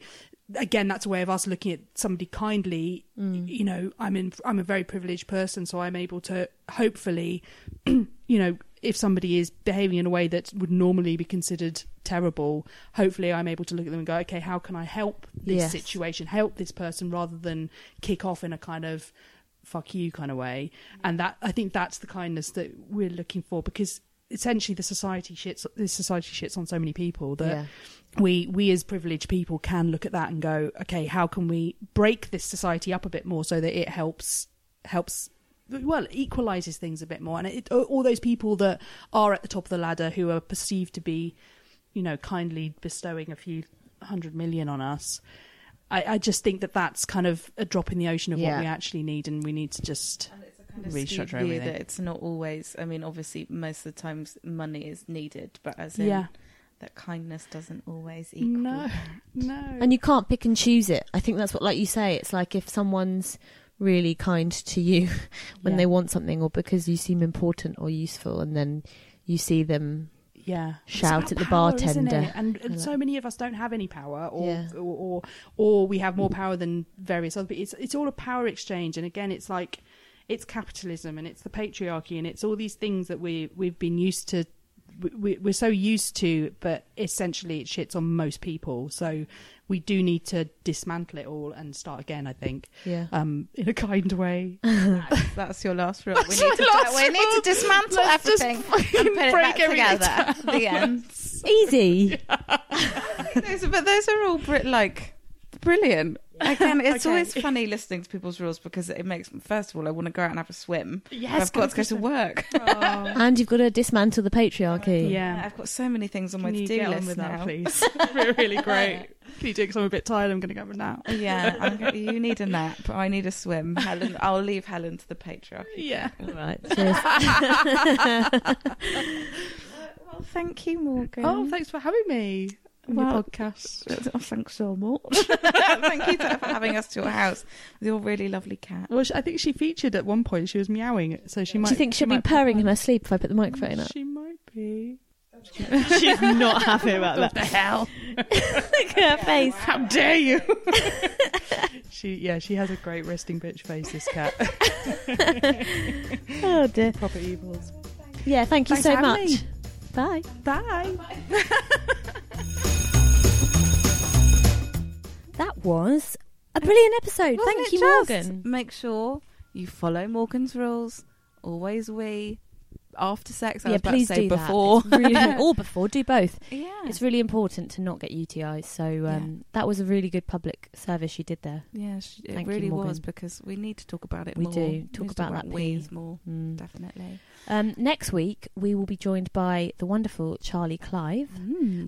again, that's a way of us looking at somebody kindly. Mm. You know, I'm in I'm a very privileged person, so I'm able to hopefully, [CLEARS THROAT] you know, if somebody is behaving in a way that would normally be considered terrible, hopefully I'm able to look at them and go, okay, how can I help this Yes. situation, help this person, rather than kick off in a kind of fuck you kind of way. And that I think that's the kindness that we're looking for because essentially the society shits this society shits on so many people that Yeah. we we as privileged people can look at that and go, okay, how can we break this society up a bit more so that it helps helps well equalizes things a bit more and it, all those people that are at the top of the ladder who are perceived to be you know kindly bestowing a few hundred million on us I, I just think that that's kind of a drop in the ocean of Yeah. what we actually need and we need to just And it's a kind of Restructure skewed view everything. that it's not always. I mean, obviously, most of the times money is needed, but as in yeah that kindness doesn't always equal. no [LAUGHS] that. no And you can't pick and choose it. I think that's what, like you say, it's like if someone's really kind to you [LAUGHS] when Yeah. they want something or because you seem important or useful, and then you see them. Yeah Shout at the power, bartender. and, and so many of us don't have any power or, Yeah. or or or we have more power than various other people it's it's all a power exchange and again it's like it's capitalism and it's the patriarchy and it's all these things that we we've been used to we, we're so used to but essentially it shits on most people so we do need to dismantle it all and start again i think Yeah. um in a kind way That's, [LAUGHS] that's your last rule. We need, my to, last we need to dismantle Let's everything and put it break back everything together. The end. [LAUGHS] Easy. [LAUGHS] those, but those are all Brit like brilliant. Again, it's Okay. always funny listening to people's rules because it makes. First of all, I want to go out and have a swim. but yes I've got to go to work. [LAUGHS] Oh. and you've got to dismantle the patriarchy. Yeah. I've got so many things on my Can you to-do get list on with now. that, please? That'd [LAUGHS] [LAUGHS] be really great. Can you do it? Because I'm a bit tired. I'm going to go have a nap. Yeah, I'm you need a nap. I need a swim. Helen, I'll leave Helen to the patriarchy. Yeah. All right. Cheers. Well, thank you, Morgan. Oh, thanks for having me on Well- your podcast. [LAUGHS] Oh, thanks so much. [LAUGHS] thank you for [LAUGHS] having us to your house with your really lovely cat. Well, she, I think she featured at one point. She was meowing, so she might. Do you think she she'll be purring in her sleep if I put the microphone up? She might be. She's not happy about that. What the hell? Look at her face. How dare you? she, yeah, she has a great resting bitch face. This cat. Oh dear. Proper evils. Yeah, thank you Thanks so much. me. Bye. Bye. That was a brilliant episode. Wasn't Thank it you, just? Morgan. Make sure you follow Morgan's rules. Always we. After sex, I yeah, about please to say do before. really, [LAUGHS] or before, do both. yeah. It's really important to not get UTIs. So um, that was a really good public service you did there. yeah, sh- it Thank really Morgan. was because we need to talk about it We more. do. We Talk to about that pee. more. Mm. Definitely. Um, next week, we will be joined by the wonderful Charly Clive,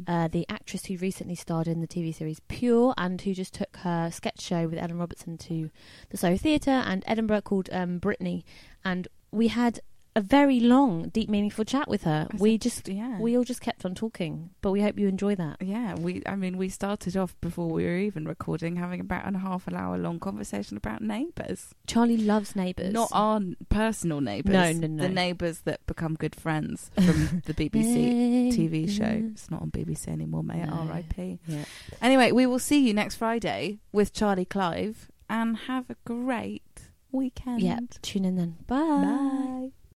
uh, the actress who recently starred in the TV series Pure and who just took her sketch show with Ellen Robertson to the Soho Theatre and Edinburgh called um, Britney. And we had a very long, deep, meaningful chat with her. We just, yeah. we all just kept on talking, but we hope you enjoy that. Yeah, we. I mean, we started off before we were even recording, having about an half an hour long conversation about neighbours. Charly loves neighbours. Not our personal neighbours. No, no, no. The neighbours that become good friends from [LAUGHS] the BBC TV show. It's not on BBC anymore, may it No. R.I.P. Yeah. Anyway, we will see you next Friday with Charly Clive, and have a great weekend. Yeah. Tune in then. Bye. Bye.